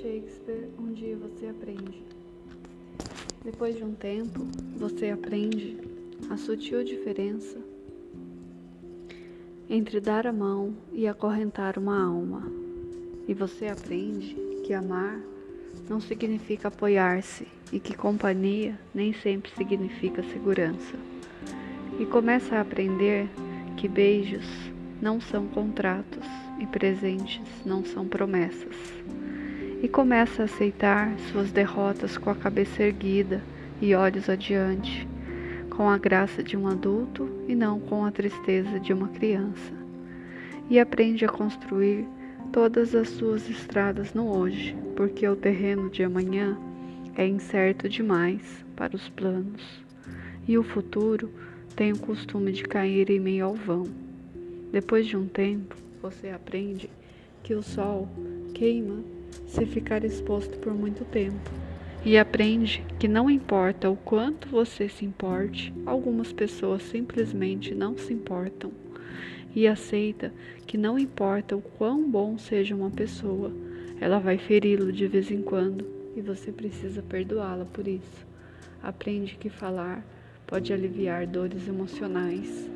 Shakespeare, um dia você aprende. Depois de um tempo, você aprende a sutil diferença entre dar a mão e acorrentar uma alma. E você aprende que amar não significa apoiar-se e que companhia nem sempre significa segurança. E começa a aprender que beijos não são contratos e presentes não são promessas. E começa a aceitar suas derrotas com a cabeça erguida e olhos adiante, com a graça de um adulto e não com a tristeza de uma criança. E aprende a construir todas as suas estradas no hoje, porque o terreno de amanhã é incerto demais para os planos, e o futuro tem o costume de cair em meio ao vão. Depois de um tempo, você aprende que o sol queima se ficar exposto por muito tempo. E aprende que não importa o quanto você se importe, algumas pessoas simplesmente não se importam. E aceita que não importa o quão bom seja uma pessoa, ela vai feri-lo de vez em quando e você precisa perdoá-la por isso. Aprende que falar pode aliviar dores emocionais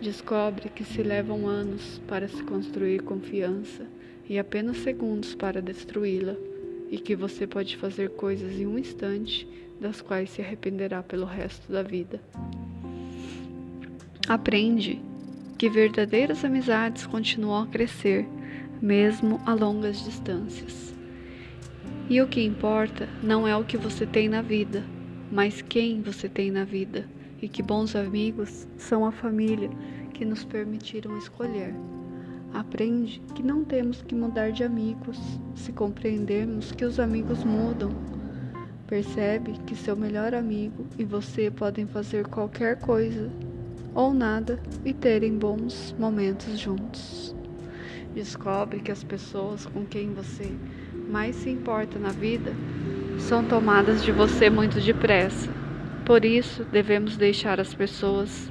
Descobre que se levam anos para se construir confiança e apenas segundos para destruí-la, e que você pode fazer coisas em um instante das quais se arrependerá pelo resto da vida. Aprende que verdadeiras amizades continuam a crescer, mesmo a longas distâncias. E o que importa não é o que você tem na vida, mas quem você tem na vida e que bons amigos são a família que nos permitiram escolher. Aprende que não temos que mudar de amigos se compreendermos que os amigos mudam. Percebe que seu melhor amigo e você podem fazer qualquer coisa ou nada e terem bons momentos juntos. Descobre que as pessoas com quem você mais se importa na vida são tomadas de você muito depressa por isso, devemos deixar as pessoas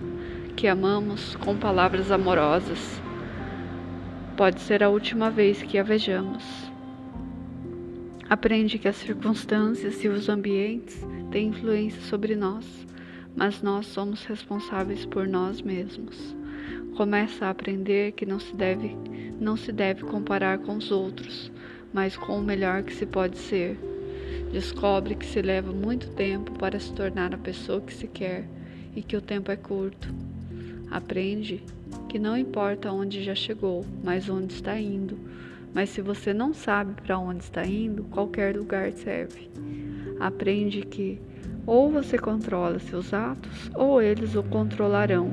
que amamos com palavras amorosas. Pode ser a última vez que a vejamos. Aprende que as circunstâncias e os ambientes têm influência sobre nós, mas nós somos responsáveis por nós mesmos. Começa a aprender que não se deve, não se deve comparar com os outros, mas com o melhor que se pode ser. Descobre que se leva muito tempo para se tornar a pessoa que se quer e que o tempo é curto. Aprende que não importa onde já chegou, mas onde está indo. Mas se você não sabe para onde está indo, qualquer lugar serve. Aprende que ou você controla seus atos ou eles o controlarão.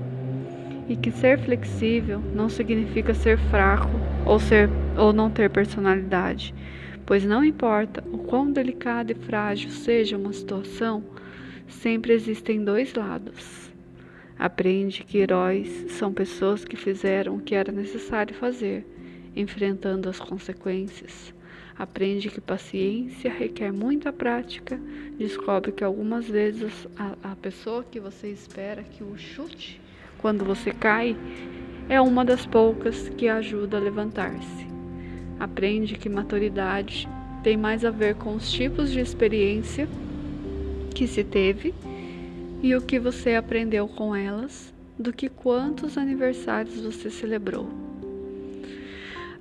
E que ser flexível não significa ser fraco ou ser ou não ter personalidade pois não importa o quão delicada e frágil seja uma situação, sempre existem dois lados. Aprende que heróis são pessoas que fizeram o que era necessário fazer, enfrentando as consequências. Aprende que paciência requer muita prática. Descobre que algumas vezes a, a pessoa que você espera que o chute quando você cai é uma das poucas que ajuda a levantar-se. Aprende que maturidade tem mais a ver com os tipos de experiência que se teve e o que você aprendeu com elas do que quantos aniversários você celebrou.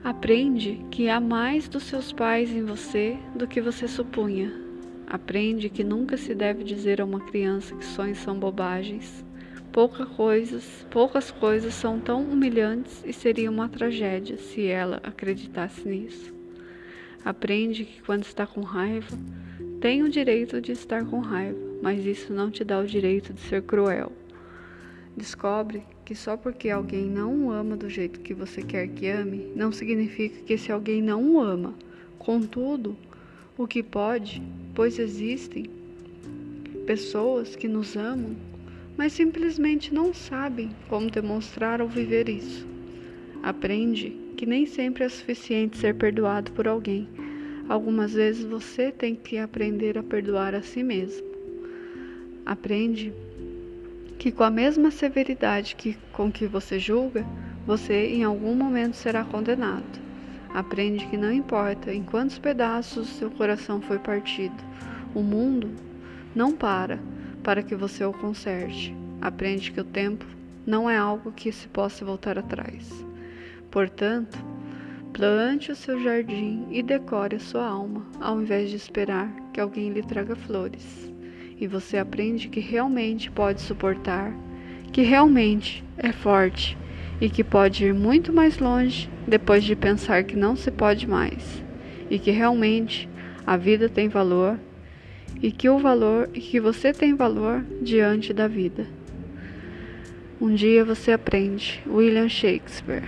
Aprende que há mais dos seus pais em você do que você supunha. Aprende que nunca se deve dizer a uma criança que sonhos são bobagens Poucas coisas, poucas coisas são tão humilhantes e seria uma tragédia se ela acreditasse nisso. Aprende que quando está com raiva, tem o direito de estar com raiva, mas isso não te dá o direito de ser cruel. Descobre que só porque alguém não o ama do jeito que você quer que ame, não significa que esse alguém não o ama. Contudo, o que pode, pois existem pessoas que nos amam mas simplesmente não sabem como demonstrar ou viver isso. Aprende que nem sempre é suficiente ser perdoado por alguém. Algumas vezes você tem que aprender a perdoar a si mesmo. Aprende que com a mesma severidade que, com que você julga, você em algum momento será condenado. Aprende que não importa em quantos pedaços seu coração foi partido, o mundo não para para que você o conserte. Aprende que o tempo não é algo que se possa voltar atrás. Portanto, plante o seu jardim e decore a sua alma, ao invés de esperar que alguém lhe traga flores. E você aprende que realmente pode suportar, que realmente é forte e que pode ir muito mais longe depois de pensar que não se pode mais, e que realmente a vida tem valor e que o valor e que você tem valor diante da vida. Um dia você aprende. William Shakespeare.